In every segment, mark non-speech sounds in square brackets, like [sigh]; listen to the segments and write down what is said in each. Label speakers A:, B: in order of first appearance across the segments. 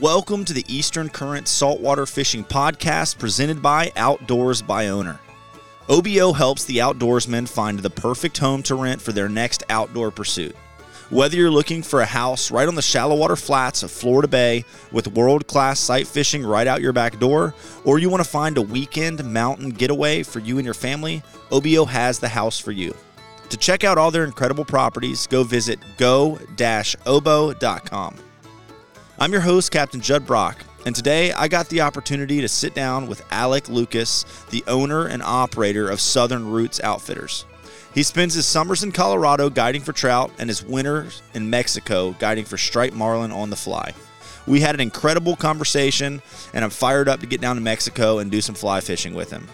A: Welcome to the Eastern Current Saltwater Fishing Podcast presented by Outdoors by Owner. OBO helps the outdoorsmen find the perfect home to rent for their next outdoor pursuit. Whether you're looking for a house right on the shallow water flats of Florida Bay with world class sight fishing right out your back door, or you want to find a weekend mountain getaway for you and your family, OBO has the house for you. To check out all their incredible properties, go visit go obo.com. I'm your host, Captain Judd Brock, and today I got the opportunity to sit down with Alec Lucas, the owner and operator of Southern Roots Outfitters. He spends his summers in Colorado guiding for trout and his winters in Mexico guiding for striped marlin on the fly. We had an incredible conversation, and I'm fired up to get down to Mexico and do some fly fishing with him.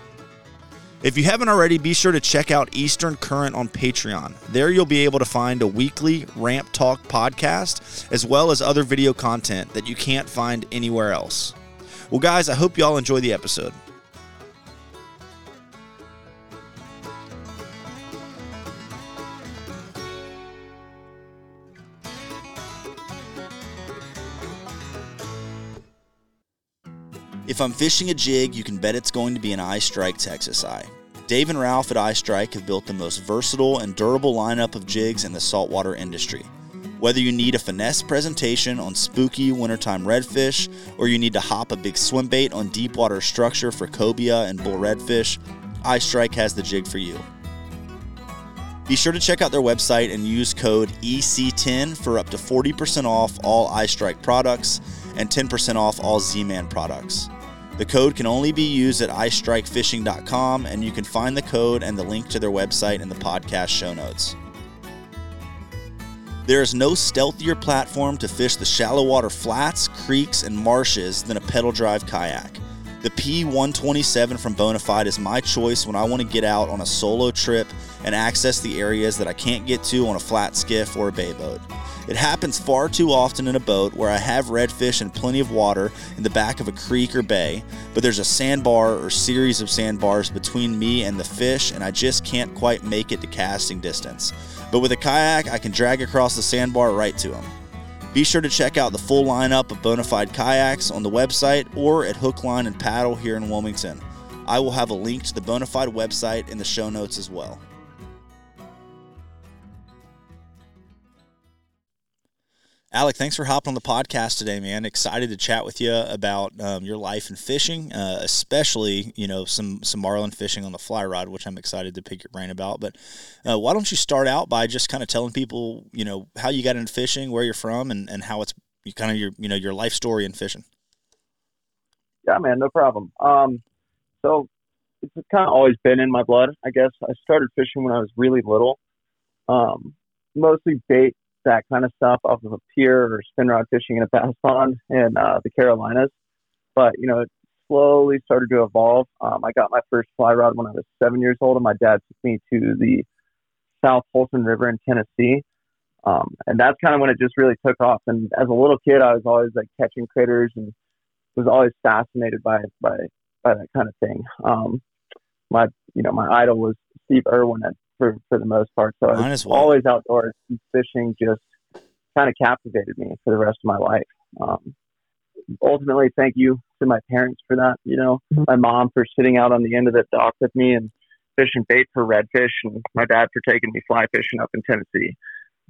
A: If you haven't already, be sure to check out Eastern Current on Patreon. There you'll be able to find a weekly Ramp Talk podcast, as well as other video content that you can't find anywhere else. Well, guys, I hope y'all enjoy the episode. If I'm fishing a jig, you can bet it's going to be an iStrike Texas Eye. Dave and Ralph at iStrike have built the most versatile and durable lineup of jigs in the saltwater industry. Whether you need a finesse presentation on spooky wintertime redfish, or you need to hop a big swim bait on deep water structure for cobia and bull redfish, iStrike has the jig for you. Be sure to check out their website and use code EC10 for up to 40% off all iStrike products and 10% off all Z Man products. The code can only be used at iStrikeFishing.com, and you can find the code and the link to their website in the podcast show notes. There is no stealthier platform to fish the shallow water flats, creeks, and marshes than a pedal drive kayak. The P127 from Bonafide is my choice when I want to get out on a solo trip and access the areas that I can't get to on a flat skiff or a bay boat. It happens far too often in a boat where I have redfish and plenty of water in the back of a creek or bay, but there's a sandbar or series of sandbars between me and the fish, and I just can't quite make it to casting distance. But with a kayak, I can drag across the sandbar right to them. Be sure to check out the full lineup of Bonafide kayaks on the website or at Hook, Line, and Paddle here in Wilmington. I will have a link to the Bonafide website in the show notes as well. Alec, thanks for hopping on the podcast today, man. Excited to chat with you about um, your life in fishing, uh, especially you know some some marlin fishing on the fly rod, which I'm excited to pick your brain about. But uh, why don't you start out by just kind of telling people you know how you got into fishing, where you're from, and, and how it's kind of your you know your life story in fishing.
B: Yeah, man, no problem. Um, so it's kind of always been in my blood, I guess. I started fishing when I was really little, um, mostly bait that kind of stuff off of a pier or spin rod fishing in a bass pond in uh, the Carolinas. But you know, it slowly started to evolve. Um, I got my first fly rod when I was seven years old, and my dad took me to the South Holston River in Tennessee. Um, and that's kind of when it just really took off. And as a little kid, I was always like catching critters and was always fascinated by by by that kind of thing. Um, my you know my idol was Steve Irwin at for for the most part. So I was well. always outdoors. Fishing just kind of captivated me for the rest of my life. Um, ultimately, thank you to my parents for that. You know, mm-hmm. my mom for sitting out on the end of the dock with me and fishing bait for redfish, and my dad for taking me fly fishing up in Tennessee.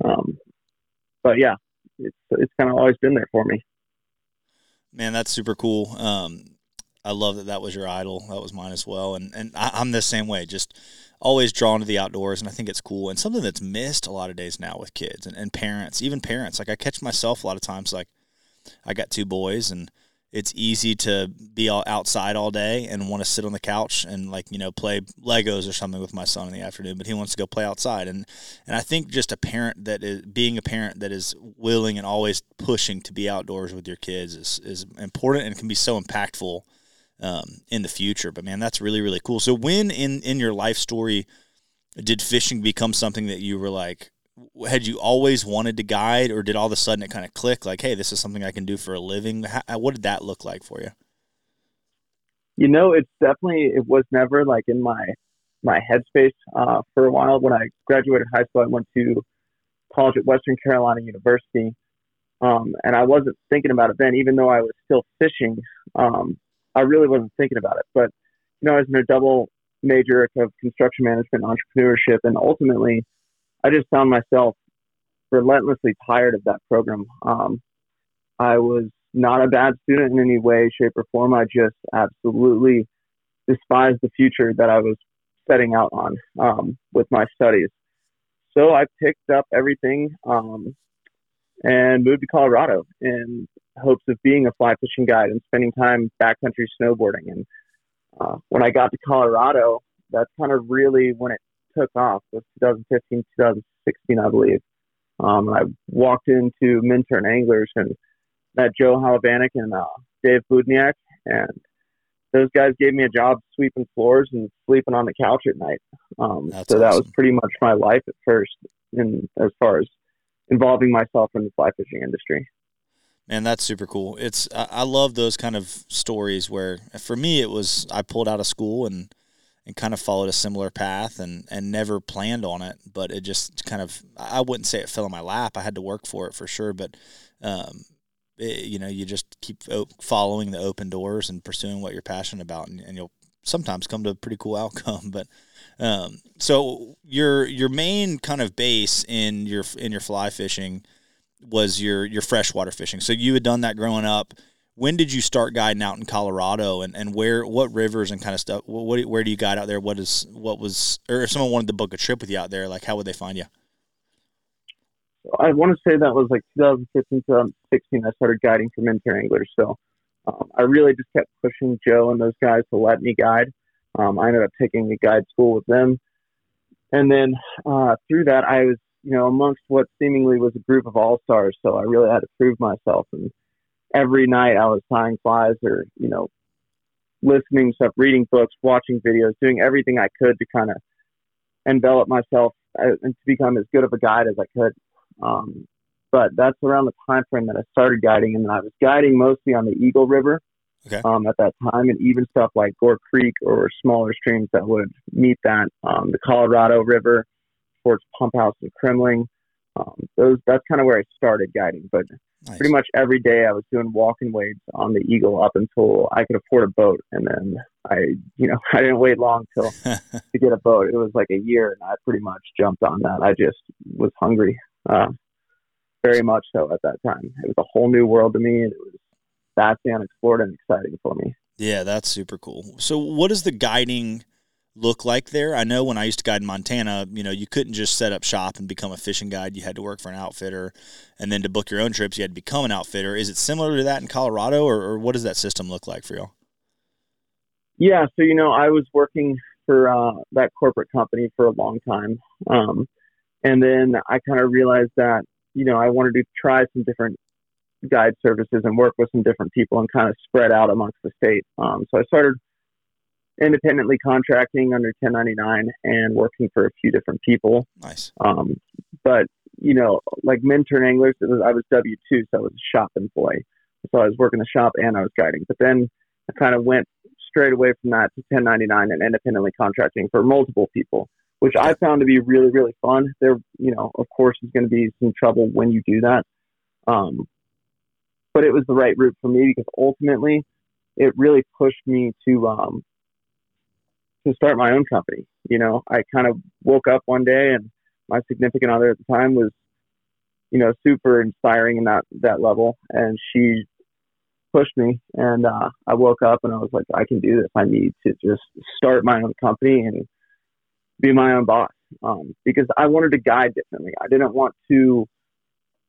B: Um, but yeah, it's it's kind of always been there for me.
A: Man, that's super cool. Um, I love that that was your idol. That was mine as well. And and I, am the same way. Just always drawn to the outdoors, and I think it's cool and something that's missed a lot of days now with kids and, and parents, even parents. Like I catch myself a lot of times. Like I got two boys, and it's easy to be all outside all day and want to sit on the couch and like you know play Legos or something with my son in the afternoon, but he wants to go play outside. And and I think just a parent that is being a parent that is willing and always pushing to be outdoors with your kids is is important and can be so impactful um, in the future. But man, that's really really cool. So when in in your life story did fishing become something that you were like? Had you always wanted to guide, or did all of a sudden it kind of click? Like, hey, this is something I can do for a living. How, what did that look like for you?
B: You know, it's definitely it was never like in my my headspace uh, for a while. When I graduated high school, I went to college at Western Carolina University, Um, and I wasn't thinking about it then, even though I was still fishing. Um, I really wasn't thinking about it. But, you know, I was in a double major of construction management entrepreneurship. And ultimately, I just found myself relentlessly tired of that program. Um, I was not a bad student in any way, shape, or form. I just absolutely despised the future that I was setting out on um, with my studies. So I picked up everything um, and moved to Colorado in hopes of being a fly fishing guide and spending time backcountry snowboarding. And uh, when I got to Colorado, that's kind of really when it took off. Was 2015, 2016, I believe. Um, I walked into Minturn Anglers and met Joe Halavanek and uh, Dave Budniak, and those guys gave me a job sweeping floors and sleeping on the couch at night. Um, so awesome. that was pretty much my life at first, in as far as involving myself in the fly fishing industry.
A: Man, that's super cool. It's I love those kind of stories where, for me, it was I pulled out of school and and kind of followed a similar path and and never planned on it, but it just kind of I wouldn't say it fell in my lap. I had to work for it for sure, but um, it, you know, you just keep following the open doors and pursuing what you're passionate about, and, and you'll sometimes come to a pretty cool [laughs] outcome. But um, so your your main kind of base in your in your fly fishing was your your freshwater fishing. So you had done that growing up. When did you start guiding out in Colorado, and, and where what rivers and kind of stuff? What where do you guide out there? What is what was or if someone wanted to book a trip with you out there, like how would they find you?
B: I want to say that was like 2015, 2016. I started guiding for Minturn anglers. So um, I really just kept pushing Joe and those guys to let me guide. Um, I ended up taking a guide school with them. And then uh, through that, I was, you know, amongst what seemingly was a group of all stars. So I really had to prove myself. And every night I was tying flies or, you know, listening stuff, reading books, watching videos, doing everything I could to kind of envelop myself uh, and to become as good of a guide as I could. Um, but that's around the time frame that I started guiding, and I was guiding mostly on the Eagle River okay. um, at that time, and even stuff like Gore Creek or smaller streams that would meet that. Um, the Colorado River towards Pump House and Kremmling. Um, those that's kind of where I started guiding, but nice. pretty much every day I was doing walking waves on the Eagle up until I could afford a boat, and then I, you know, [laughs] I didn't wait long till [laughs] to get a boat. It was like a year, and I pretty much jumped on that. I just was hungry. Uh, very much so at that time. It was a whole new world to me, and it was vastly unexplored and exciting for me.
A: Yeah, that's super cool. So, what is the guiding look like there? I know when I used to guide in Montana, you know, you couldn't just set up shop and become a fishing guide. You had to work for an outfitter, and then to book your own trips, you had to become an outfitter. Is it similar to that in Colorado, or, or what does that system look like for you?
B: Yeah, so you know, I was working for uh, that corporate company for a long time. Um, and then I kind of realized that, you know, I wanted to try some different guide services and work with some different people and kind of spread out amongst the state. Um, so I started independently contracting under 1099 and working for a few different people.
A: Nice.
B: Um, but, you know, like Minturn Anglers, was, I was W 2, so I was a shop employee. So I was working the shop and I was guiding. But then I kind of went straight away from that to 1099 and independently contracting for multiple people which I found to be really, really fun. There, you know, of course, is going to be some trouble when you do that. Um, but it was the right route for me because ultimately it really pushed me to, um, to start my own company. You know, I kind of woke up one day and my significant other at the time was, you know, super inspiring in that, that level. And she pushed me and, uh, I woke up and I was like, I can do this. I need to just start my own company and, be my own boss um, because I wanted to guide differently. I didn't want to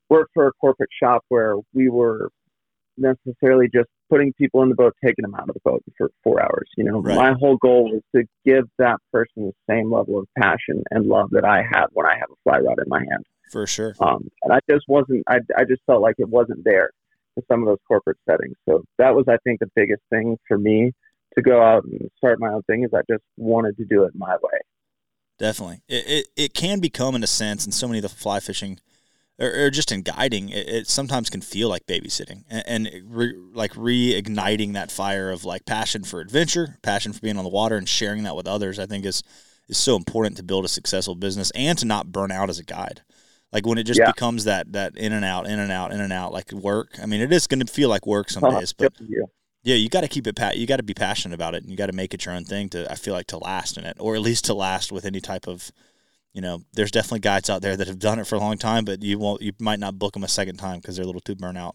B: work for a corporate shop where we were necessarily just putting people in the boat, taking them out of the boat for four hours. You know, right. my whole goal was to give that person the same level of passion and love that I have when I have a fly rod in my hand.
A: For sure.
B: Um, and I just wasn't. I I just felt like it wasn't there in some of those corporate settings. So that was, I think, the biggest thing for me to go out and start my own thing. Is I just wanted to do it my way.
A: Definitely, it, it, it can become in a sense, in so many of the fly fishing, or, or just in guiding, it, it, sometimes can feel like babysitting, and, and re, like reigniting that fire of like passion for adventure, passion for being on the water, and sharing that with others. I think is is so important to build a successful business and to not burn out as a guide. Like when it just
B: Yeah.
A: becomes that that in and out, in and out, in and out, like work. I mean, it is going to feel like work some
B: Uh-huh.
A: days, but
B: yeah.
A: yeah, you got to keep it. Pa- you got to be passionate about it, and you got to make it your own thing. To I feel like to last in it, or at least to last with any type of, you know, there's definitely guys out there that have done it for a long time, but you won't, you might not book them a second time because they're a little too burnt out.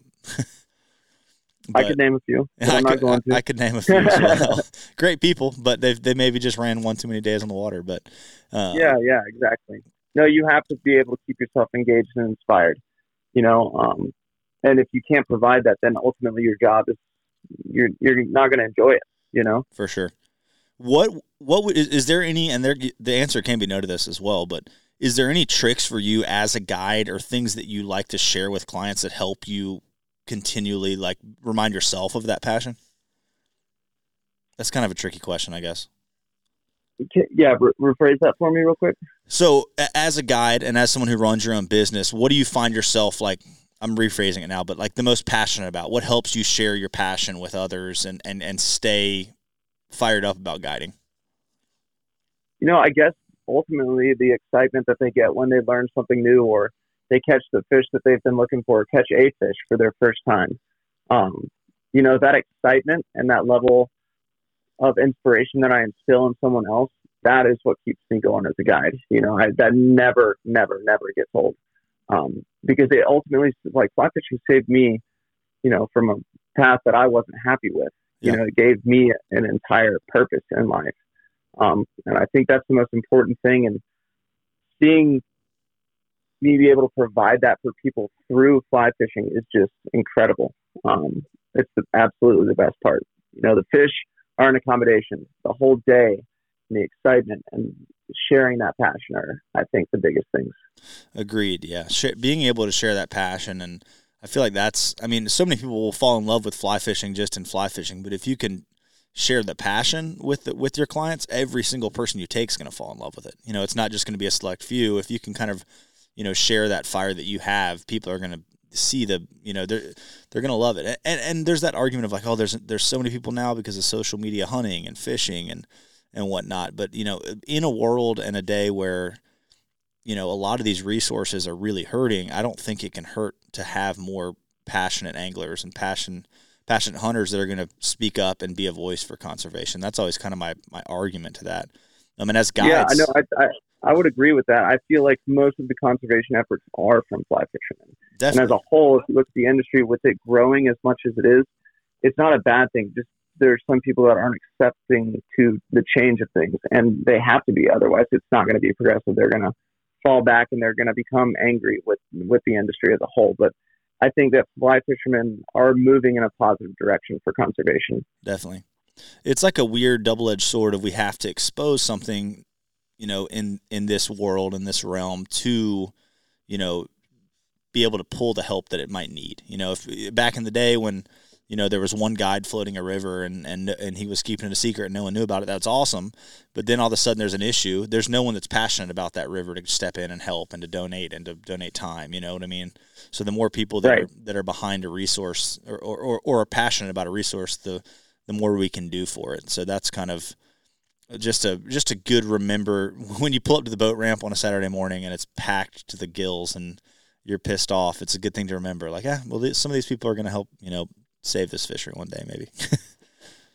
B: I could name a few,
A: I
B: I'm not
A: could,
B: going to.
A: I, I could name a few as [laughs] well. [laughs] Great people, but they they maybe just ran one too many days on the water. But uh,
B: yeah, yeah, exactly. No, you have to be able to keep yourself engaged and inspired. You know, um, and if you can't provide that, then ultimately your job is you're you're not going to enjoy it. You know.
A: for sure. What what would is, is there any and there the answer can be no to this as well, but is there any tricks for you as a guide or things that you like to share with clients that help you continually like remind yourself of that passion? That's kind of a tricky question, I guess.
B: Yeah, re- rephrase that for me real quick.
A: So, a- as a guide and as someone who runs your own business, what do you find yourself like? I'm rephrasing it now, but like the most passionate about? What helps you share your passion with others and and and stay fired up about guiding?
B: you know, I guess ultimately the excitement that they get when they learn something new or they catch the fish that they've been looking for, catch a fish for their first time. Um, you know, that excitement and that level of inspiration that I instill in someone else, that is what keeps me going as a guide. You know, I, that never, never, never gets old. Um, because it ultimately, like fly fishing saved me, you know, from a path that I wasn't happy with. You
A: Yeah.
B: know, it gave me an entire purpose in life. Um, and I think that's the most important thing. And seeing me be able to provide that for people through fly fishing is just incredible. Um, it's the, absolutely the best part. You know, the fish are an accommodation. The whole day, and the excitement and sharing that passion are, I think, the biggest things.
A: Agreed. Yeah, Sh- being able to share that passion, and I feel like that's. I mean, so many people will fall in love with fly fishing just in fly fishing, but if you can share the passion with the, with your clients, every single person you take is going to fall in love with it. You know, it's not just going to be a select few. If you can kind of, you know, share that fire that you have, people are going to see the, you know, they're they're going to love it. And and there's that argument of like, oh, there's there's so many people now because of social media hunting and fishing and and whatnot. But you know, in a world and a day where you know, a lot of these resources are really hurting. I don't think it can hurt to have more passionate anglers and passion passionate hunters that are going to speak up and be a voice for conservation. That's always kind of my my argument to that. I mean, as guides,
B: Yeah, I know. I, I, I would agree with that. I feel like most of the conservation efforts are from fly fishermen. And as a whole, if you look at the industry with it growing as much as it is, it's not a bad thing. Just there's some people that aren't accepting to the change of things, and they have to be. Otherwise, it's not going to be progressive. They're going to fall back, and they're going to become angry with with the industry as a whole. But I think that fly fishermen are moving in a positive direction for conservation.
A: definitely. It's like a weird double edged sword of we have to expose something, you know, in in this world in this realm to, you know, be able to pull the help that it might need. You know, if back in the day when you know there was one guide floating a river and and and he was keeping it a secret and no one knew about it, that's awesome. But then all of a sudden there's an issue. There's no one that's passionate about that river to step in and help and to donate and to donate time. You know what I mean? So the more people that
B: Right.
A: are, that are behind a resource or, or, or, or are passionate about a resource, the the more we can do for it. So that's kind of just a just a good remember [laughs] when you pull up to the boat ramp on a Saturday morning and it's packed to the gills and you're pissed off. It's a good thing to remember. Like, yeah, well, th- some of these people are going to help, you know, save this fishery one day, maybe. [laughs]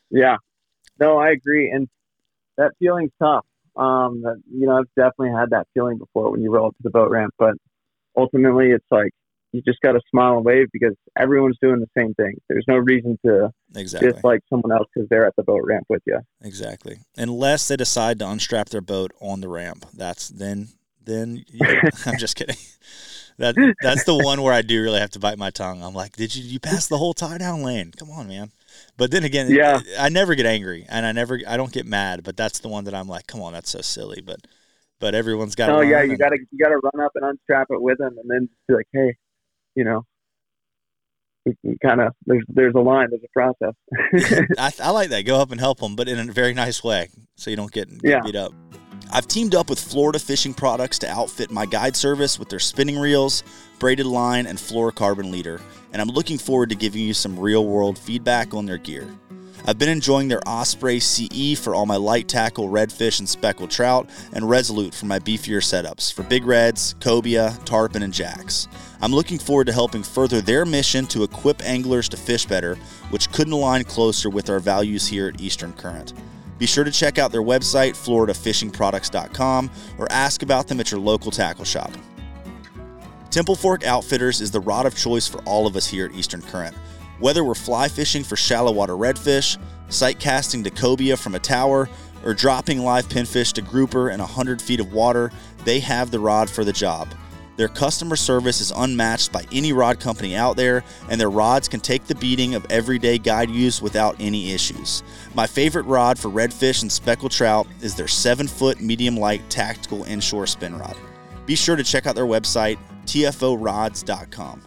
B: Yeah, no, I agree, and that feeling's tough. Um, that, you know, I've definitely had that feeling before when you roll up to the boat ramp, but ultimately, it's like you just got to smile and wave because everyone's doing the same thing. There's no reason to
A: exactly.
B: dislike someone else because they're at the boat ramp with you.
A: Exactly. Unless they decide to unstrap their boat on the ramp, that's then then you [laughs] [laughs] I'm just kidding. That that's the one where I do really have to bite my tongue. I'm like, did you you pass the whole tie down lane? Come on, man. But then again,
B: Yeah.
A: I never get angry and I never I don't get mad. But that's the one that I'm like, come on, that's so silly. But but everyone's got.
B: Oh yeah, you gotta you gotta run up and unstrap it with them, and then be like, hey, you know, kind of there's there's a line, there's a process. [laughs]
A: I, I like that. Go up and help them, but in a very nice way, so you don't get, get
B: Yeah.
A: beat up. I've teamed up with Florida Fishing Products to outfit my guide service with their spinning reels, braided line, and fluorocarbon leader, and I'm looking forward to giving you some real world feedback on their gear. I've been enjoying their Osprey CE for all my light tackle, redfish, and speckled trout, and Resolute for my beefier setups for big reds, cobia, tarpon, and jacks. I'm looking forward to helping further their mission to equip anglers to fish better, which couldn't align closer with our values here at Eastern Current. Be sure to check out their website, floridafishingproducts.com, or ask about them at your local tackle shop. Temple Fork Outfitters is the rod of choice for all of us here at Eastern Current. Whether we're fly fishing for shallow water redfish, sight casting to cobia from a tower, or dropping live pinfish to grouper in 100 feet of water, they have the rod for the job. Their customer service is unmatched by any rod company out there, and their rods can take the beating of everyday guide use without any issues. My favorite rod for redfish and speckled trout is their 7 foot medium light tactical inshore spin rod. Be sure to check out their website, tforods.com.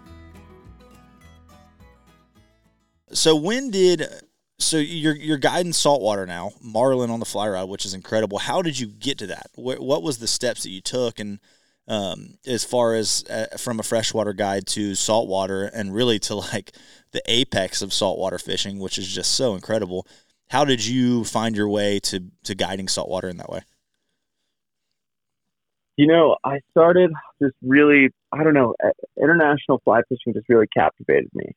A: So when did so you're you're guiding saltwater now, marlin on the fly rod, which is incredible. How did you get to that? What, what was the steps that you took, and um, as far as uh, from a freshwater guide to saltwater, and really to like the apex of saltwater fishing, which is just so incredible. How did you find your way to to guiding saltwater in that way?
B: You know, I started just really, I don't know, international fly fishing just really captivated me.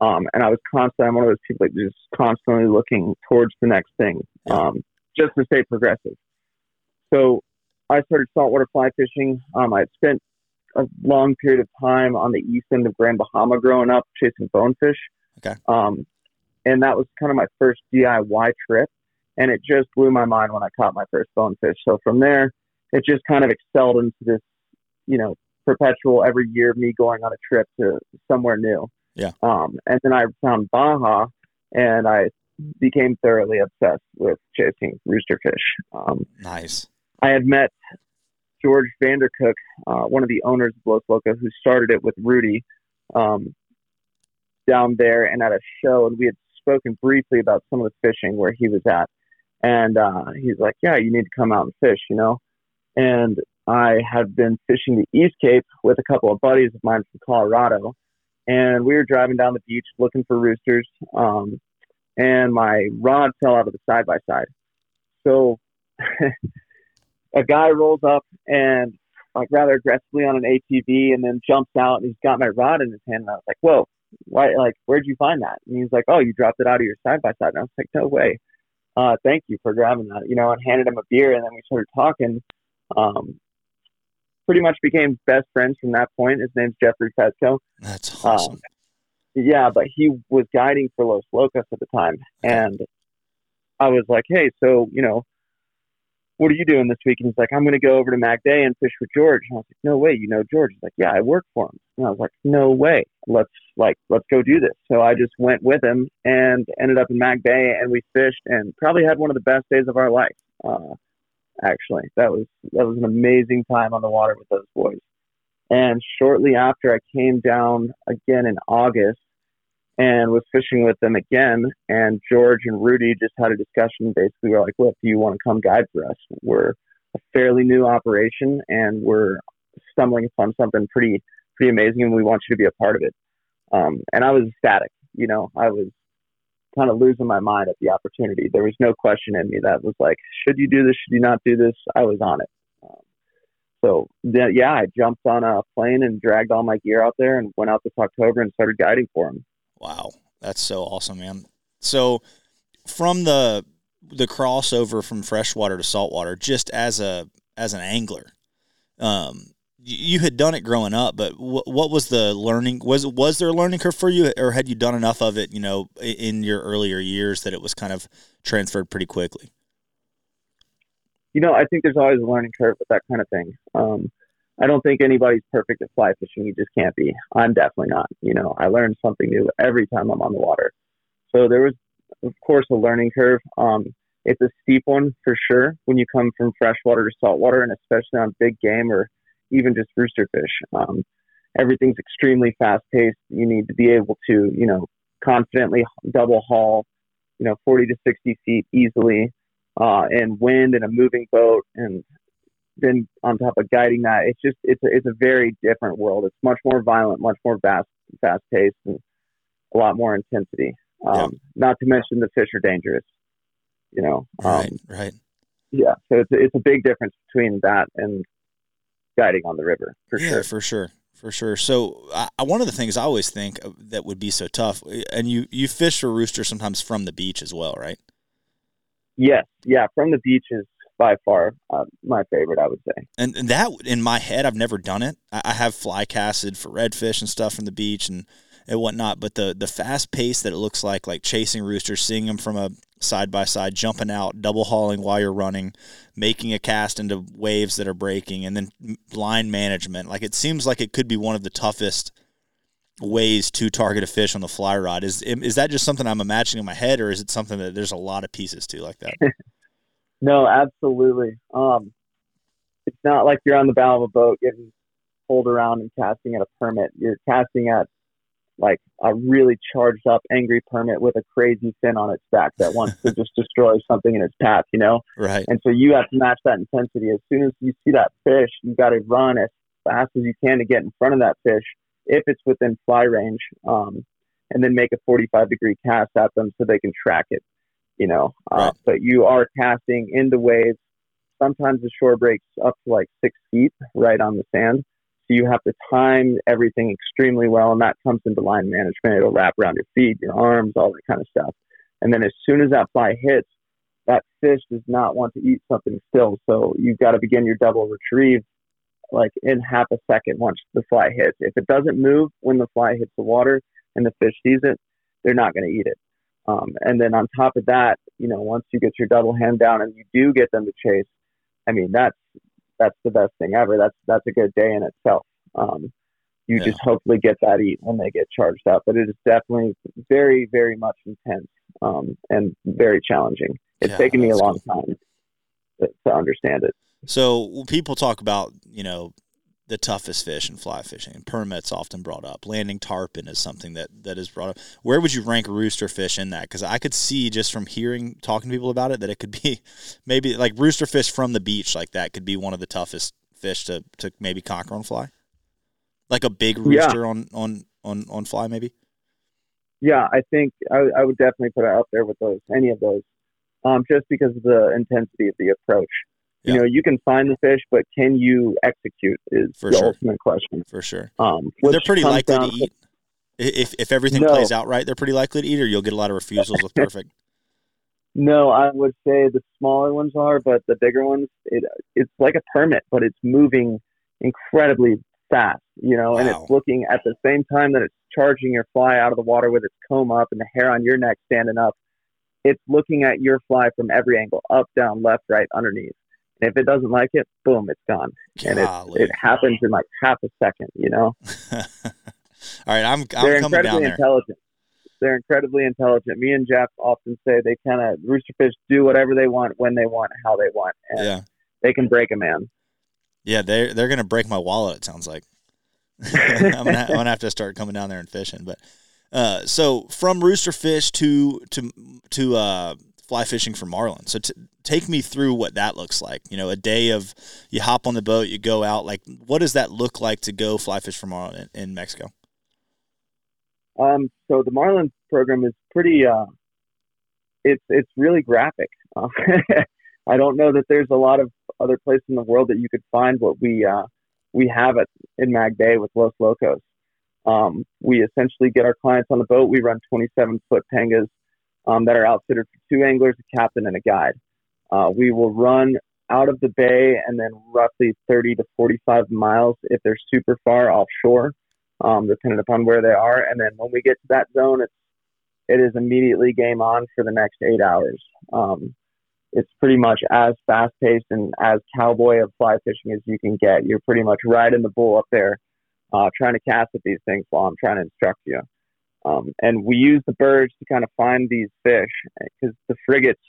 B: Um, and I was constantly, I'm one of those people that just constantly looking towards the next thing, um, just to stay progressive. So I started saltwater fly fishing. Um, I spent a long period of time on the east end of Grand Bahama growing up chasing bonefish.
A: Okay.
B: Um, and that was kind of my first DIY trip. And it just blew my mind when I caught my first bonefish. So from there, it just kind of excelled into this, you know, perpetual every year me going on a trip to somewhere new.
A: Yeah.
B: Um, and then I found Baja and I became thoroughly obsessed with chasing roosterfish. Um,
A: nice.
B: I had met George Vandercook, uh, one of the owners of Los Locos, who started it with Rudy um, down there and at a show. And we had spoken briefly about some of the fishing where he was at. And uh, he's like, Yeah, you need to come out and fish, you know? And I had been fishing the East Cape with a couple of buddies of mine from Colorado and we were driving down the beach looking for roosters. Um, and my rod fell out of the side by side. So [laughs] a guy rolls up and like rather aggressively on an ATV and then jumps out and he's got my rod in his hand. And I was like, whoa, why, like, where'd you find that? And he's like, oh, you dropped it out of your side by side. And I was like, no way. Uh, thank you for grabbing that, you know, and handed him a beer. And then we started talking. Um, pretty much became best friends from that point. His name's Jeffrey Petco.
A: That's awesome. Um,
B: yeah, but he was guiding for Los Locos at the time, and I was like, "Hey, so you know, what are you doing this week?" And he's like, "I'm going to go over to Mag Bay and fish with George." And I was like, "No way, you know George?" He's like, "Yeah, I work for him." And I was like, "No way, let's like let's go do this." So I just went with him and ended up in Mag Bay, and we fished and probably had one of the best days of our life. Uh, actually. That was that was an amazing time on the water with those boys. And shortly after, I came down again in August and was fishing with them again. And George and Rudy just had a discussion. Basically, we're like, "Look, do you want to come guide for us? We're a fairly new operation, and we're stumbling upon something pretty pretty amazing, and we want you to be a part of it." Um, and I was ecstatic. You know, I was kind of losing my mind at the opportunity. There was no question in me that was like, should you do this? Should you not do this? I was on it. Um, so yeah, I jumped on a plane and dragged all my gear out there and went out this October and started guiding for him.
A: Wow, that's so awesome, man. So from the the crossover from freshwater to saltwater, just as a as an angler, um, you had done it growing up, but what, was the learning? Was was there a learning curve for you, or had you done enough of it, you know, in your earlier years that it was kind of transferred pretty quickly?
B: You know, I think there's always a learning curve with that kind of thing. Um, I don't think anybody's perfect at fly fishing. You just can't be. I'm definitely not. You know, I learn something new every time I'm on the water. So there was, of course, a learning curve. Um, it's a steep one for sure when you come from freshwater to saltwater, and especially on big game or even just rooster fish. Um, everything's extremely fast paced. You need to be able to, you know, confidently double haul, you know, 40 to 60 feet easily, uh, and wind and a moving boat. And then on top of guiding that, it's just, it's a, it's a very different world. It's much more violent, much more fast, fast paced and a lot more intensity. Um,
A: Yeah.
B: Not to mention the fish are dangerous. You know, um,
A: Right, right.
B: yeah. So it's it's a big difference between that and guiding on the river for
A: yeah,
B: sure.
A: for sure, for sure. So, I, I- one of the things I always think that would be so tough, and you you fish for rooster sometimes from the beach as well, right?
B: Yes, yeah. From the beach is by far uh, my favorite. I would say.
A: And, and that in my head, I've never done it. I, I have fly casted for redfish and stuff from the beach and and whatnot. But the the fast pace that it looks like, like chasing roosters, seeing them from a side by side, jumping out, double hauling while you're running, making a cast into waves that are breaking, and then line management. Like it seems like it could be one of the toughest ways to target a fish on the fly rod. Is is that just something I'm imagining in my head, or is it something that there's a lot of pieces to like that? [laughs]
B: No, absolutely. Um, it's not like you're on the bow of a boat getting pulled around and casting at a permit. You're casting at like a really charged up, angry permit with a crazy fin on its back that wants to [laughs] just destroy something in its path, you know?
A: right.
B: And so you have to match that intensity. As soon as you see that fish, you got to run as fast as you can to get in front of that fish if it's within fly range, um, and then make a 45 degree cast at them so they can track it. You know, uh, but you are casting into waves. Sometimes the shore breaks up to like six feet right on the sand. So you have to time everything extremely well, and that comes into line management. It'll wrap around your feet, your arms, all that kind of stuff. And then as soon as that fly hits, that fish does not want to eat something still. So you've got to begin your double retrieve like in half a second once the fly hits. If it doesn't move when the fly hits the water and the fish sees it, they're not going to eat it. Um, and then on top of that, you know, once you get your double hand down and you do get them to chase, I mean, that's that's the best thing ever. That's that's a good day in itself. Um, you
A: Yeah.
B: just hopefully get that eat when they get charged up. But it is definitely very, very much intense um, and very challenging. It's
A: Yeah,
B: taken me a long time to, to understand it.
A: So people talk about you know the toughest fish in fly fishing. and Permit's often brought up. Landing tarpon is something that that is brought up. Where would you rank rooster fish in that? Because I could see just from hearing talking to people about it that it could be [laughs] maybe like rooster fish from the beach like that could be one of the toughest fish to to maybe conquer on fly. Like a big
B: Yeah.
A: rooster on on on on fly maybe.
B: Yeah, I think I, I would definitely put it up there with those, any of those, um, just because of the intensity of the approach.
A: Yeah.
B: You know, you can find the fish, but can you execute is
A: For
B: the
A: sure.
B: ultimate question.
A: For sure.
B: Um,
A: they're pretty likely to eat. If if everything
B: No.
A: plays out right, they're pretty likely to eat, or you'll get a lot of refusals with [laughs] perfect.
B: No, I would say the smaller ones are, but the bigger ones, it it's like a permit, but it's moving incredibly fast, you know, and it's looking at the same time that it's charging your fly out of the water with its comb up and the hair on your neck standing up. It's looking at your fly from every angle, up, down, left, right, underneath. And if it doesn't like it, boom, it's gone. And it
A: Golly.
B: it happens in like half a second, you know. [laughs]
A: All right, I'm I'm
B: They're incredibly intelligent. They're incredibly intelligent. Me and Jeff often say they kind of roosterfish do whatever they want, when they want, how they want, and
A: Yeah,
B: they can break a man.
A: yeah, they're they're gonna break my wallet. It sounds like [laughs] I'm gonna I'm gonna have to start coming down there and fishing. But uh, so from rooster fish to to to uh, fly fishing for marlin. So t- take me through what that looks like. You know, a day of you hop on the boat, you go out. Like, what does that look like to go fly fish for marlin in, in Mexico?
B: Um, so the Marlin program is pretty. Uh, it's it's really graphic. Uh, [laughs] I don't know that there's a lot of other places in the world that you could find what we uh, we have at in Mag Bay with Los Locos. Um, we essentially get our clients on the boat. We run 27 foot pangas um, that are outfitted for two anglers, a captain, and a guide. Uh, we will run out of the bay and then roughly 30 to 45 miles if they're super far offshore um, depending upon where they are. And then when we get to that zone, it's it is immediately game on for the next eight hours. Um, it's pretty much as fast paced and as cowboy of fly fishing as you can get. You're pretty much riding the bull up there, uh, trying to cast at these things while I'm trying to instruct you. Um, and we use the birds to kind of find these fish because the frigates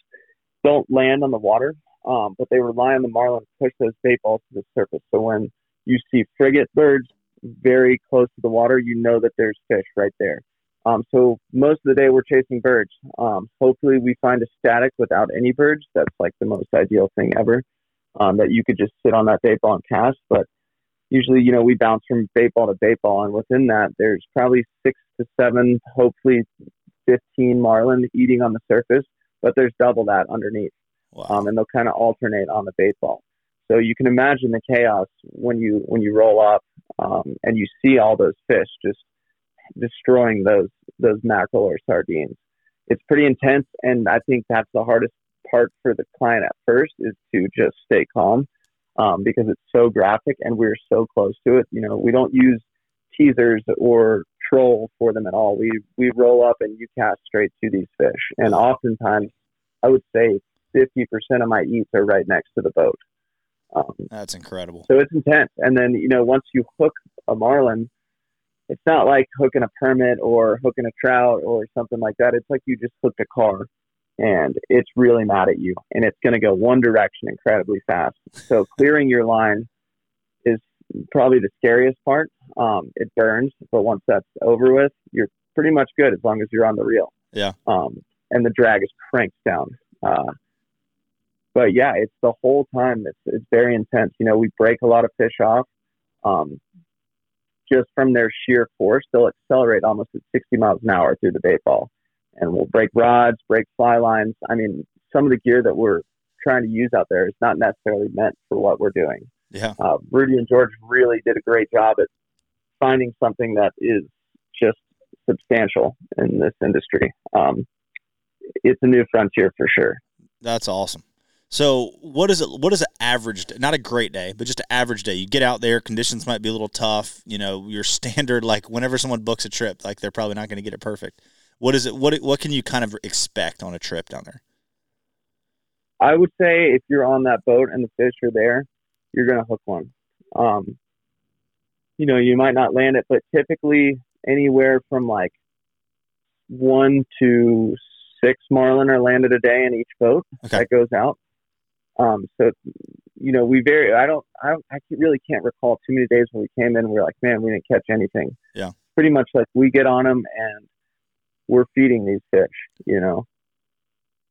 B: don't land on the water, um, but they rely on the marlin to push those bait balls to the surface. So when you see frigate birds very close to the water, you know that there's fish right there. Um, so most of the day we're chasing birds. Um, hopefully we find a static without any birds. That's like the most ideal thing ever. Um, that you could just sit on that bait ball and cast. But usually, you know, we bounce from bait ball to bait ball, and within that, there's probably six to seven, hopefully 15 marlin eating on the surface, but there's double that underneath.
A: Wow.
B: Um, and they'll kind of alternate on the bait ball. So you can imagine the chaos when you when you roll up um, and you see all those fish just destroying those those mackerel or sardines. It's pretty intense, and I think that's the hardest part for the client at first is to just stay calm um, because it's so graphic and we're so close to it. You know, we don't use teasers or troll for them at all. We we roll up and you cast straight to these fish, and oftentimes I would say 50% of my eats are right next to the boat. Um,
A: That's incredible.
B: so it's intense. And then, you know, once you hook a marlin, it's not like hooking a permit or hooking a trout or something like that. It's like you just hooked a car and it's really mad at you and it's going to go one direction incredibly fast. So clearing your line is probably the scariest part. Um, it burns, but once that's over with, you're pretty much good as long as you're on the reel.
A: Yeah.
B: Um, and the drag is cranked down. Uh, but yeah, it's the whole time. It's it's very intense. You know, we break a lot of fish off. Um, just from their sheer force, they'll accelerate almost at 60 miles an hour through the bait ball, and we'll break rods, break fly lines. I mean, some of the gear that we're trying to use out there is not necessarily meant for what we're doing.
A: Yeah.
B: Uh, Rudy and George really did a great job at finding something that is just substantial in this industry. Um, it's a new frontier for sure.
A: That's awesome. So what is it? What is an average? Not a great day, but just an average day. You get out there, conditions might be a little tough. You know, your [laughs] standard like whenever someone books a trip, like they're probably not going to get it perfect. What is it? What what can you kind of expect on a trip down there?
B: I would say if you're on that boat and the fish are there, you're going to hook one. Um, you know, you might not land it, but typically anywhere from like one to six marlin are landed a day in each boat
A: Okay.
B: that goes out. Um, so, you know, we vary. I don't, I, don't, I really can't recall too many days when we came in and we are like, man, we didn't catch anything.
A: Yeah.
B: Pretty much like we get on them and we're feeding these fish, you know.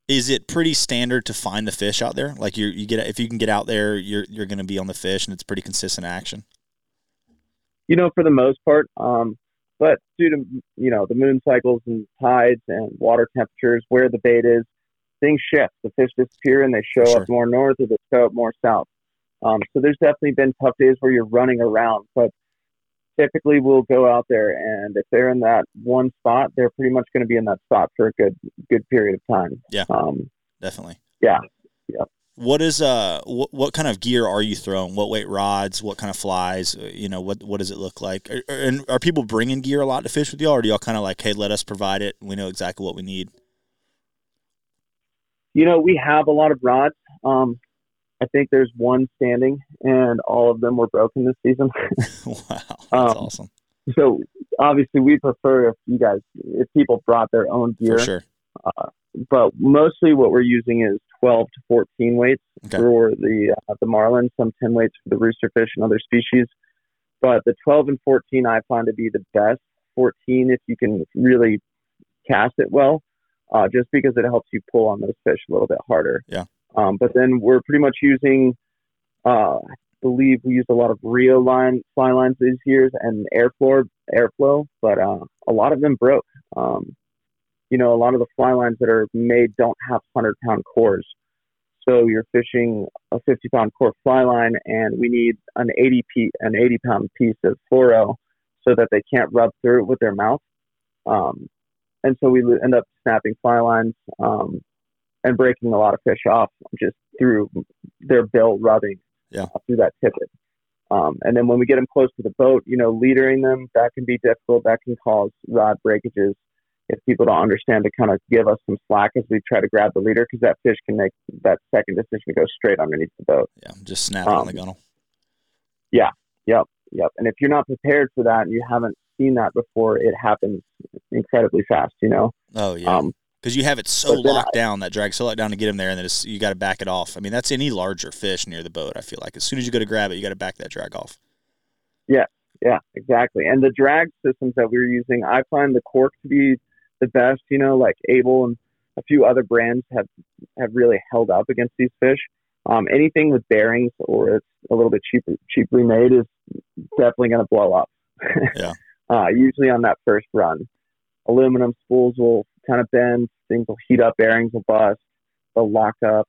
A: Is it pretty standard to find the fish out there? Like you you get if you can get out there, you're you're going to be on the fish, and it's pretty consistent action.
B: you know, for the most part. Um, but due to you know the moon cycles and tides and water temperatures, where the bait is, things shift. The fish disappear and they show
A: Sure.
B: up more north or they show up more south. Um, so there's definitely been tough days where you're running around, but typically we'll go out there and if they're in that one spot, they're pretty much going to be in that spot for a good good period of time.
A: Yeah.
B: Um,
A: Definitely.
B: Yeah. Yeah.
A: What is uh what, what kind of gear are you throwing? What weight rods? What kind of flies? Uh, You know what what does it look like? Are- and are people bringing gear a lot to fish with y'all, or do y'all kind of like, hey, let us provide it. We know exactly what we need.
B: you know, we have a lot of rods. Um, I think there's one standing, and all of them were broken this season. [laughs] [laughs]
A: wow, that's
B: Um,
A: awesome
B: so obviously, we prefer if you guys, if people brought their own gear.
A: for sure.
B: But mostly, what we're using is 12 to 14 weights
A: Okay.
B: for the uh, the marlin, some 10 weights for the roosterfish and other species. But the 12 and 14 I find to be the best. 14 if you can really cast it well, uh, just because it helps you pull on those fish a little bit harder.
A: Yeah.
B: Um, but then we're pretty much using, uh, I believe we use a lot of Rio line fly lines these years and Airflo Airflo, but uh, a lot of them broke. Um, you know, a lot of the fly lines that are made don't have hundred pound cores. So you're fishing a 50 pound core fly line, and we need an 80 p an 80 pound piece of fluoro so that they can't rub through it with their mouth. Um, and so we end up snapping fly lines um, and breaking a lot of fish off just through their bill rubbing
A: Yeah.
B: uh, through that tippet. Um, and then when we get them close to the boat, you know, leadering them, that can be difficult. That can cause rod breakages if people don't understand to kind of give us some slack as we try to grab the leader because that fish can make that second decision to go straight underneath the boat.
A: Yeah, just snap on
B: Um,
A: the gunnel.
B: Yeah, yep, yep. And if you're not prepared for that and you haven't seen that before, it happens incredibly fast, you know?
A: Oh yeah,
B: Um,
A: because you have it so locked down that drag so locked down to get him there, and then it's, you got to back it off. I mean, that's any larger fish near the boat. I feel like as soon as you go to grab it, you got to back that drag off.
B: Yeah, yeah, exactly. And the drag systems that we were using, I find the cork to be the best, you know, like Abel and a few other brands have, have really held up against these fish. Um, anything with bearings or it's a little bit cheaper, cheaply made is definitely going to blow up. [laughs]
A: Yeah.
B: uh, usually on that first run, aluminum spools will kind of bend, things will heat up, bearings will bust, they'll lock up.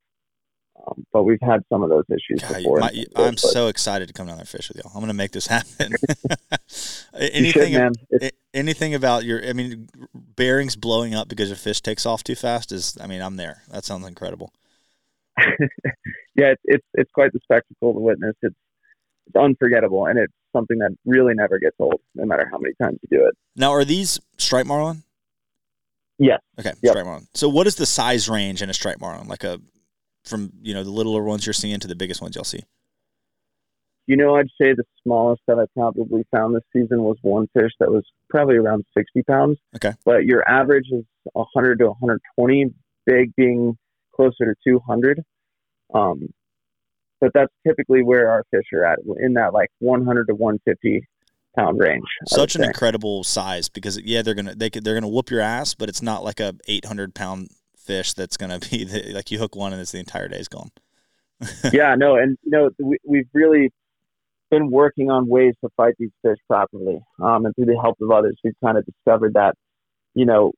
B: Um, but we've had some of those issues
A: God,
B: before.
A: my- I'm
B: but
A: so excited to come down there fish with y'all. I'm going to make this [laughs] happen. [laughs] anything,
B: should.
A: Anything about your? I mean, bearings blowing up because your fish takes off too fast is. I mean, I'm there. That sounds incredible. [laughs]
B: yeah, it's, it's it's quite the spectacle to witness. It's it's unforgettable, and it's something that really never gets old, no matter how many times you do it.
A: Now, are these striped marlin?
B: Yes.
A: Okay,
B: Yep.
A: striped marlin. So, what is the size range in a striped marlin? Like a from you know the littler ones you're seeing to the biggest ones you'll see.
B: You know, I'd say the smallest that I probably found this season was one fish that was probably around 60 pounds.
A: Okay.
B: But your average is 100 to 120, big being closer to 200. Um, but that's typically where our fish are at, in that like 100 to 150 pound range.
A: Such an
B: say.
A: incredible size because yeah, they're gonna they could, they're gonna whoop your ass, but it's not like a 800 pound fish that's gonna [laughs] be the, like you hook one and it's the entire day's gone. [laughs]
B: yeah, no, and you know we, we've really been working on ways to fight these fish properly, um, and through the help of others, we've kind of discovered that you know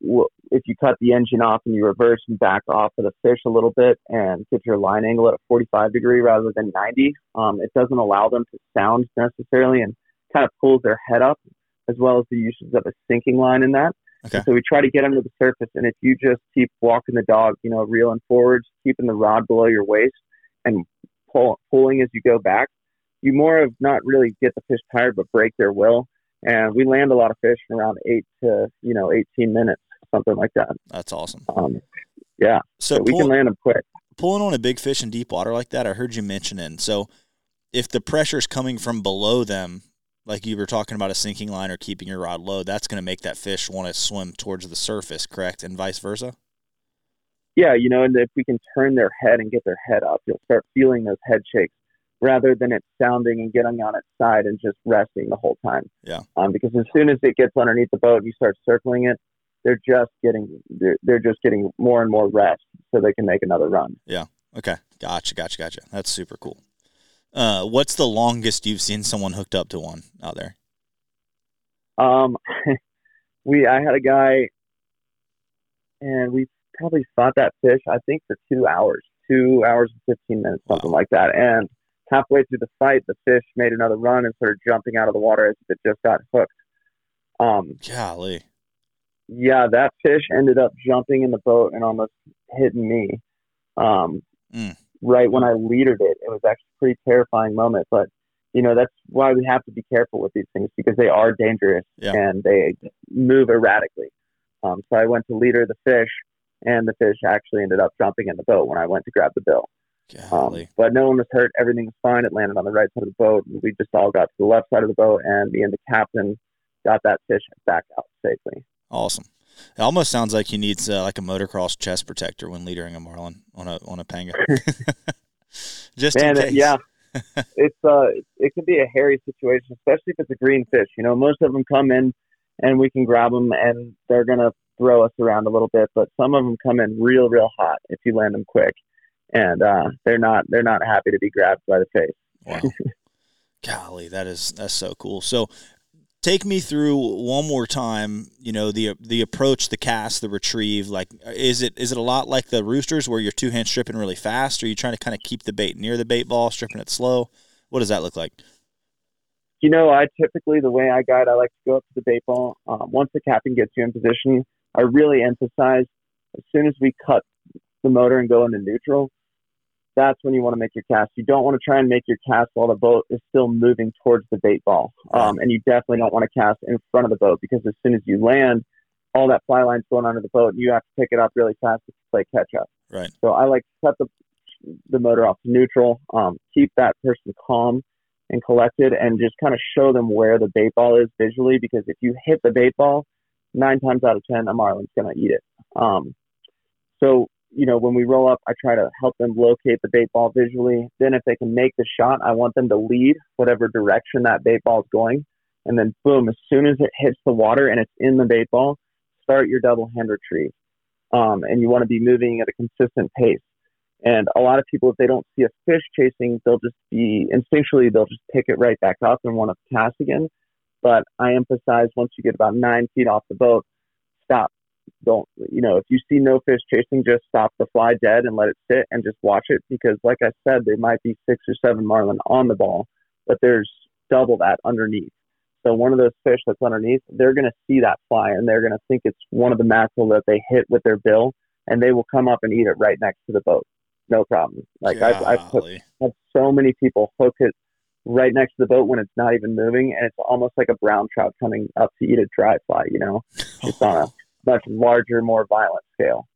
B: if you cut the engine off and you reverse and back off of the fish a little bit and get your line angle at a 45 degree rather than 90, um, it doesn't allow them to sound necessarily and kind of pulls their head up, as well as the uses of a sinking line in that.
A: Okay.
B: So we try to get them to the surface, and if you just keep walking the dog, you know, reeling forwards, keeping the rod below your waist, and pull, pulling as you go back, you more of not really get the fish tired, but break their will. And we land a lot of fish in around eight to you know 18 minutes, something like that.
A: That's awesome.
B: Um, yeah,
A: So,
B: so we can land them quick.
A: pulling on a big fish in deep water like that, I heard you mentioning. So, if the pressure is coming from below them, like you were talking about a sinking line or keeping your rod low, that's going to make that fish want to swim towards the surface, correct? And vice versa?
B: Yeah, you know, and if we can turn their head and get their head up, you'll start feeling those head shakes rather than it sounding and getting on its side and just resting the whole time.
A: Yeah.
B: Um, because as soon as it gets underneath the boat and you start circling it, they're just getting they're, they're just getting more and more rest so they can make another run. Yeah.
A: Okay. Gotcha, gotcha, gotcha. That's super cool. Uh, what's the longest you've seen someone hooked up to one out there?
B: Um, [laughs] we I had a guy, and we probably fought that fish I think for two hours, two hours and fifteen minutes, something
A: Wow.
B: like that. And halfway through the fight, the fish made another run and started jumping out of the water as if it just got hooked. Um,
A: Golly.
B: yeah, that fish ended up jumping in the boat and almost hitting me. Um,
A: Mm.
B: Right when I leadered it, it was actually a pretty terrifying moment. But you know, that's why we have to be careful with these things because they are dangerous
A: Yeah.
B: and they move erratically. Um, so I went to leader the fish, and the fish actually ended up jumping in the boat when I went to grab the bill. Um, but no one was hurt. Everything was fine. It landed on the right side of the boat. And we just all got to the left side of the boat, and me and the captain got that fish back out safely.
A: Awesome. It almost sounds like he needs uh, like a motocross chest protector when leadering a marlin on a on a panga. [laughs] Just
B: Man,
A: in
B: it-
A: case.
B: yeah, [laughs] it's uh, it can be a hairy situation, especially if it's a green fish. You know, most of them come in, and we can grab them, and they're gonna throw us around a little bit. But some of them come in real, real hot if you land them quick, and uh, they're not they're not happy to be grabbed by the face.
A: Wow. [laughs] Golly, that is that's so cool. So take me through one more time, you know, the the approach, the cast, the retrieve. Like is it is it a lot like the roosters where you're two hand stripping really fast, or are you trying to kind of keep the bait near the bait ball, stripping it slow? What does that look like?
B: You know, I typically the way I guide, I like to go up to the bait ball. Um, once the captain gets you in position, I really emphasize as soon as we cut the motor and go into neutral, that's when you want to make your cast. You don't want to try and make your cast while the boat is still moving towards the bait ball. Um, and you definitely don't want to cast in front of the boat because as soon as you land, all that fly line's going under the boat and you have to pick it up really fast to play catch up.
A: Right.
B: So I like to cut the the motor off to neutral, um, keep that person calm and collected, and just kind of show them where the bait ball is visually. Because if you hit the bait ball, nine times out of ten, a marlin's going to eat it. Um, so you know, when we roll up, I try to help them locate the bait ball visually. Then, if they can make the shot, I want them to lead whatever direction that bait ball is going, and then boom, as soon as it hits the water and it's in the bait ball, start your double hand retrieve. Um, and you want to be moving at a consistent pace. And a lot of people, if they don't see a fish chasing, they'll just be instinctually they'll just pick it right back up and want to cast again. But I emphasize once you get about nine feet off the boat, stop, don't you know if you see no fish chasing, just stop the fly dead and let it sit and just watch it because, like I said, there might be six or seven marlin on the ball, but there's double that underneath. So one of those fish that's underneath, they're going to see that fly and they're going to think it's one of the mackerel that they hit with their bill, and they will come up and eat it right next to the boat, no problem. Like I've, I've put, had so many people hook it right next to the boat when it's not even moving, and it's almost like a brown trout coming up to eat a dry fly. You know, it's on a much larger, more violent scale.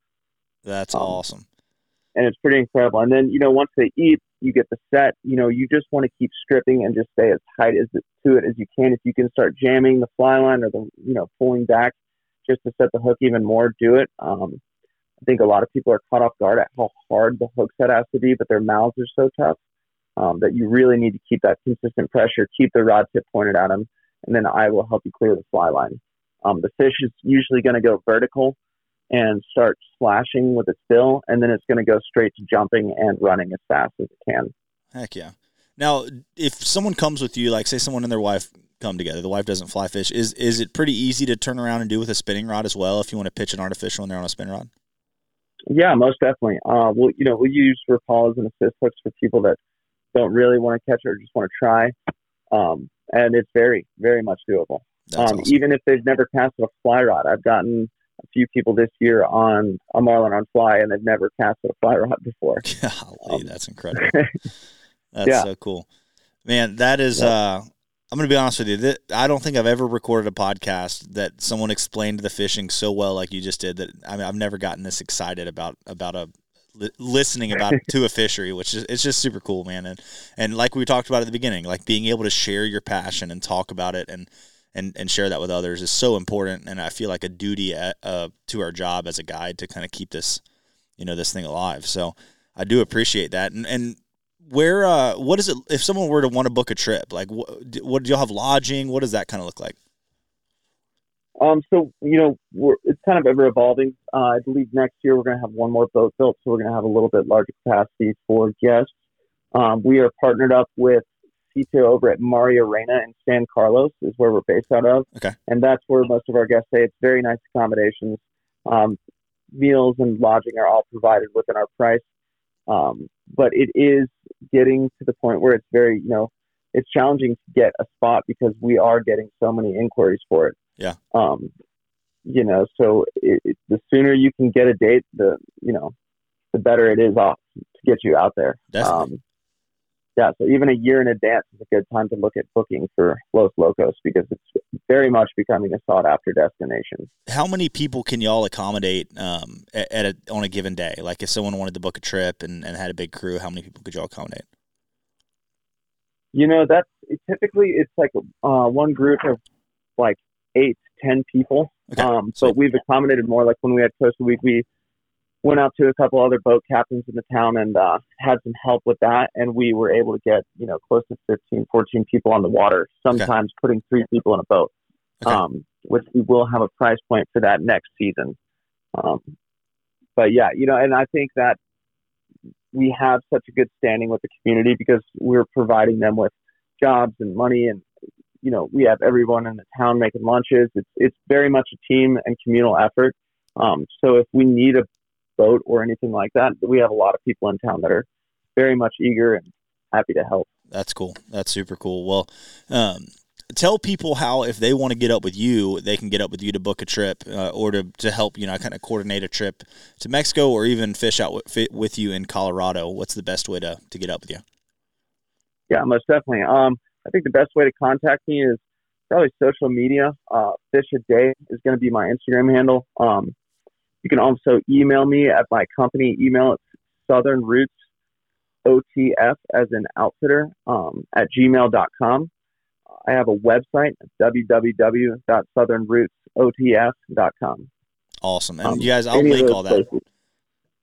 A: That's um, awesome.
B: And it's pretty incredible. And then you know, once they eat, you get the set. You know, you just want to keep stripping and just stay as tight as to it as you can. If you can start jamming the fly line or the you know pulling back just to set the hook even more, do it. Um, I think a lot of people are caught off guard at how hard the hook set has to be, but their mouths are so tough um, that you really need to keep that consistent pressure, keep the rod tip pointed at them, and then I will help you clear the fly line. Um, the fish is usually going to go vertical and start slashing with its bill, and then it's going to go straight to jumping and running as fast as it can.
A: Heck yeah. Now, if someone comes with you, like say someone and their wife come together, the wife doesn't fly fish, is is it pretty easy to turn around and do with a spinning rod as well if you want to pitch an artificial and they're on a spin rod?
B: Yeah, most definitely. Uh, we'll, you know, we use Rapalas and assist hooks for people that don't really want to catch it or just want to try. Um, and it's very, very much doable. Um, awesome. Even if they've never casted a fly rod, I've gotten a few people this year on a marlin on fly, and they've never casted a fly rod before. [laughs]
A: Golly, um, that's incredible. [laughs] that's yeah. so cool, man. That is. Yeah. Uh, I'm going to be honest with you. I don't think I've ever recorded a podcast that someone explained the fishing so well like you just did. That I mean, I've never gotten this excited about about a li- listening about [laughs] to a fishery, which is it's just super cool, man. And and like we talked about at the beginning, like being able to share your passion and talk about it and and and share that with others is so important. And I feel like a duty at, uh, to our job as a guide to kind of keep this, you know, this thing alive. So I do appreciate that. And and where uh what is it if someone were to want to book a trip like what, what do y'all have lodging what does that kind of look like
B: um, so you know, it's kind of ever evolving. Uh, I believe next year we're going to have one more boat built, so we're going to have a little bit larger capacity for guests. Um, we are partnered up with Over at Maria Reina in San Carlos, is where we're based out of.
A: Okay.
B: And that's where most of our guests stay. It's very nice accommodations. Um, meals and lodging are all provided within our price. Um, but it is getting to the point where it's very, you know, it's challenging to get a spot because we are getting so many inquiries for it.
A: Yeah.
B: Um, you know, so it, it, the sooner you can get a date, the you know, the better it is off to get you out there.
A: Definitely.
B: Um, yeah, so even a year in advance is a good time to look at booking for Los Locos because it's very much becoming a sought after destination.
A: How many people can y'all accommodate um, at, a, on a given day? Like if someone wanted to book a trip and, and had a big crew, how many people could y'all accommodate?
B: You know, that's typically it's like uh, one group of like eight, ten people. Okay. Um, but we've accommodated more. Like when we had Costa Week, we went out to a couple other boat captains in the town and uh, had some help with that, and we were able to get you know close to 15, 14 people on the water. Sometimes okay. putting three people in a boat, okay. um, which we will have a price point for that next season. Um, but yeah, you know, and I think that we have such a good standing with the community because we're providing them with jobs and money and you know, we have everyone in the town making lunches. It's it's very much a team and communal effort. Um, so if we need a boat or anything like that, we have a lot of people in town that are very much eager and happy to help.
A: That's cool. That's super cool. Well, um, tell people how if they want to get up with you, they can get up with you to book a trip uh, or to, to help you know kind of coordinate a trip to Mexico or even fish out with, with you in Colorado. What's the best way to to get up with you?
B: Yeah, most definitely. Um, I think the best way to contact me is probably social media. Uh, Fish a Day is going to be my Instagram handle. Um, you can also email me at my company email. It's Southern Roots OTF as an outfitter um, at gmail.com. I have a website, www.southernrootsotf.com.
A: Awesome. And um, you guys, I'll link all that. Places.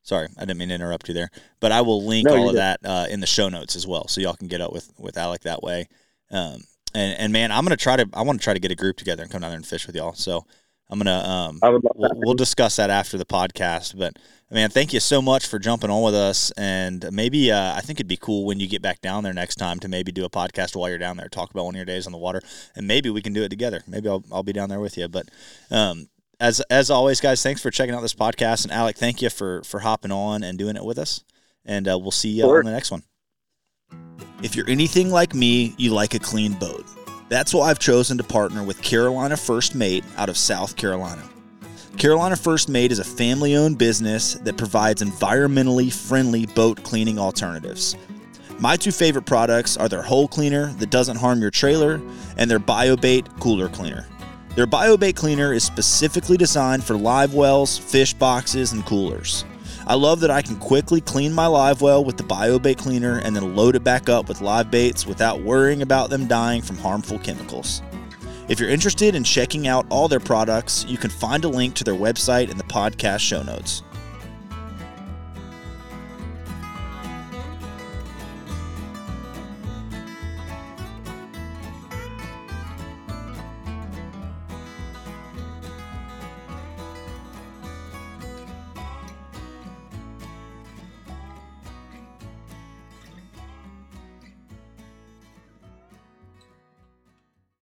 A: Sorry, I didn't mean to interrupt you there, but I will link no, all of that uh, in the show notes as well, so y'all can get up with with Alec that way. Um, and, and man, I'm gonna try to I want to try to get a group together and come down there and fish with y'all. So I'm gonna um, I would we'll, we'll, discuss that after the podcast. But man, thank you so much for jumping on with us. And maybe uh, I think it'd be cool when you get back down there next time to maybe do a podcast while you're down there, talk about one of your days on the water, and maybe we can do it together. Maybe I'll I'll be down there with you. But um, as as always, guys, thanks for checking out this podcast. And Alec, thank you for for hopping on and doing it with us. And uh, we'll see you sure. on the next one. If you're anything like me, you like a clean boat. That's why I've chosen to partner with Carolina First Mate out of South Carolina. Carolina First Mate is a family owned business that provides environmentally friendly boat cleaning alternatives. My two favorite products are their hole cleaner that doesn't harm your trailer and their BioBait cooler cleaner. Their BioBait cleaner is specifically designed for live wells, fish boxes, and coolers. I love that I can quickly clean my live well with the BioBait cleaner and then load it back up with live baits without worrying about them dying from harmful chemicals. If you're interested in checking out all their products, you can find a link to their website in the podcast show notes.